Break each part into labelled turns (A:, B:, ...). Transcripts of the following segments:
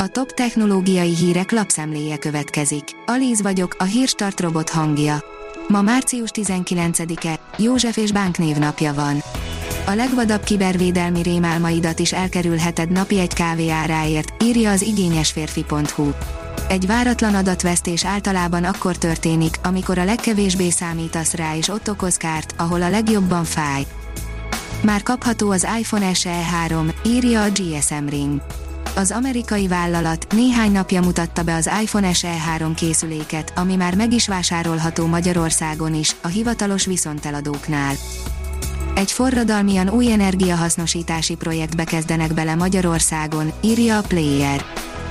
A: A top technológiai hírek lapszemléje következik. Alíz vagyok, a hírstart robot hangja. Ma március 19-e, József és Bánk névnapja van. A legvadabb kibervédelmi rémálmaidat is elkerülheted napi egy kávé áráért, írja az igényesférfi.hu. Egy váratlan adatvesztés általában akkor történik, amikor a legkevésbé számítasz rá és ott okoz kárt, ahol a legjobban fáj. Már kapható az iPhone SE 3, írja a GSM Ring az amerikai vállalat néhány napja mutatta be az iPhone SE 3 készüléket, ami már meg is vásárolható Magyarországon is, a hivatalos viszonteladóknál. Egy forradalmian új energiahasznosítási projektbe kezdenek bele Magyarországon, írja a Player.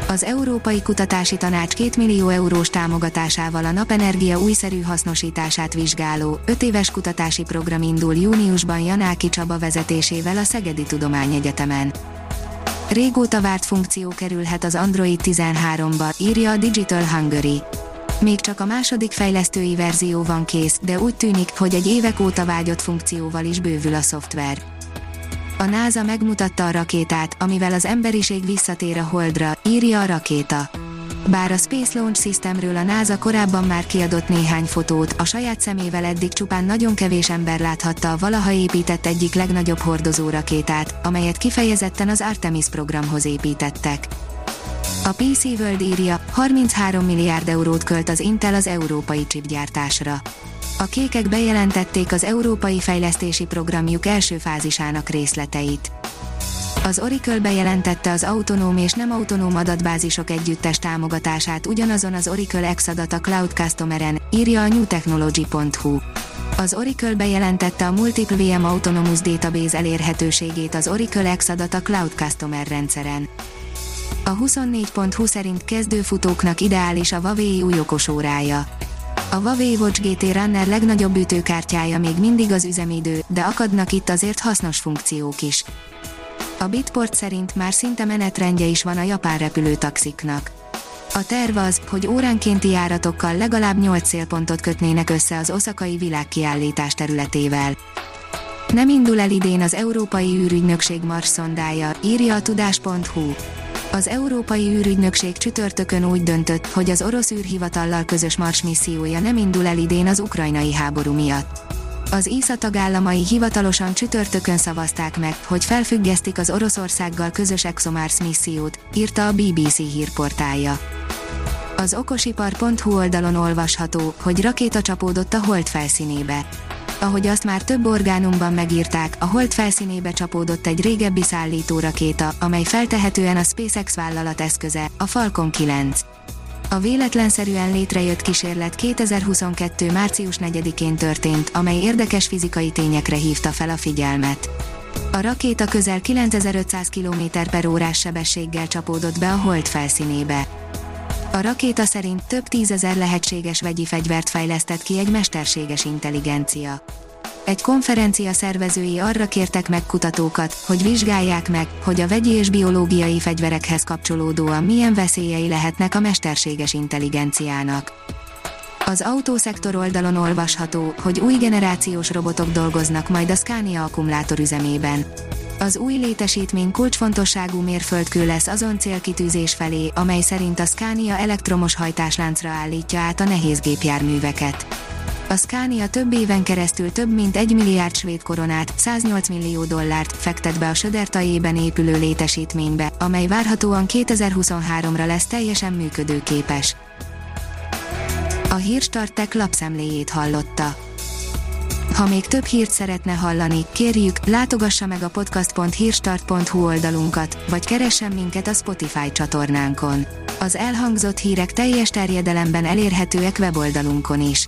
A: Az Európai Kutatási Tanács 2 millió eurós támogatásával a napenergia újszerű hasznosítását vizsgáló, 5 éves kutatási program indul júniusban Janáki Csaba vezetésével a Szegedi Tudományegyetemen. Régóta várt funkció kerülhet az Android 13-ba, írja a Digital Hungary. Még csak a második fejlesztői verzió van kész, de úgy tűnik, hogy egy évek óta vágyott funkcióval is bővül a szoftver. A NASA megmutatta a rakétát, amivel az emberiség visszatér a Holdra, írja a rakéta. Bár a Space Launch Systemről a NASA korábban már kiadott néhány fotót, a saját szemével eddig csupán nagyon kevés ember láthatta a valaha épített egyik legnagyobb hordozó rakétát, amelyet kifejezetten az Artemis programhoz építettek. A PC World írja, 33 milliárd eurót költ az Intel az európai chipgyártásra. A kékek bejelentették az európai fejlesztési programjuk első fázisának részleteit. Az Oracle bejelentette az autonóm és nem autonóm adatbázisok együttes támogatását ugyanazon az Oracle Exadata Cloud Customeren, írja a newtechnology.hu. Az Oracle bejelentette a Multiple VM Autonomous Database elérhetőségét az Oracle Exadata Cloud Customer rendszeren. A 24.20 szerint kezdőfutóknak ideális a Huawei új okosórája. A Huawei Watch GT Runner legnagyobb ütőkártyája még mindig az üzemidő, de akadnak itt azért hasznos funkciók is. A Bitport szerint már szinte menetrendje is van a japán repülőtaxiknak. A terv az, hogy óránkénti járatokkal legalább 8 célpontot kötnének össze az oszakai világkiállítás területével. Nem indul el idén az Európai űrügynökség Mars szondája, írja a tudás.hu. Az Európai űrügynökség csütörtökön úgy döntött, hogy az orosz űrhivatallal közös Mars missziója nem indul el idén az ukrajnai háború miatt. Az ISA tagállamai hivatalosan csütörtökön szavazták meg, hogy felfüggesztik az Oroszországgal közös ExoMars missziót, írta a BBC hírportálja. Az okosipar.hu oldalon olvasható, hogy rakéta csapódott a hold felszínébe. Ahogy azt már több orgánumban megírták, a hold felszínébe csapódott egy régebbi szállító rakéta, amely feltehetően a SpaceX vállalat eszköze, a Falcon 9. A véletlenszerűen létrejött kísérlet 2022. március 4-én történt, amely érdekes fizikai tényekre hívta fel a figyelmet. A rakéta közel 9500 km per órás sebességgel csapódott be a hold felszínébe. A rakéta szerint több tízezer lehetséges vegyi fegyvert fejlesztett ki egy mesterséges intelligencia. Egy konferencia szervezői arra kértek meg kutatókat, hogy vizsgálják meg, hogy a vegyi és biológiai fegyverekhez kapcsolódóan milyen veszélyei lehetnek a mesterséges intelligenciának. Az autószektor oldalon olvasható, hogy új generációs robotok dolgoznak majd a Scania akkumulátor üzemében. Az új létesítmény kulcsfontosságú mérföldkő lesz azon célkitűzés felé, amely szerint a Scania elektromos hajtásláncra állítja át a nehézgépjárműveket. A Scania több éven keresztül több mint 1 milliárd svéd koronát, 108 millió dollárt fektet be a Södertajében épülő létesítménybe, amely várhatóan 2023-ra lesz teljesen működőképes. A Hírstartek lapszemléjét hallotta. Ha még több hírt szeretne hallani, kérjük, látogassa meg a podcast.hírstart.hu oldalunkat, vagy keressen minket a Spotify csatornánkon. Az elhangzott hírek teljes terjedelemben elérhetőek weboldalunkon is.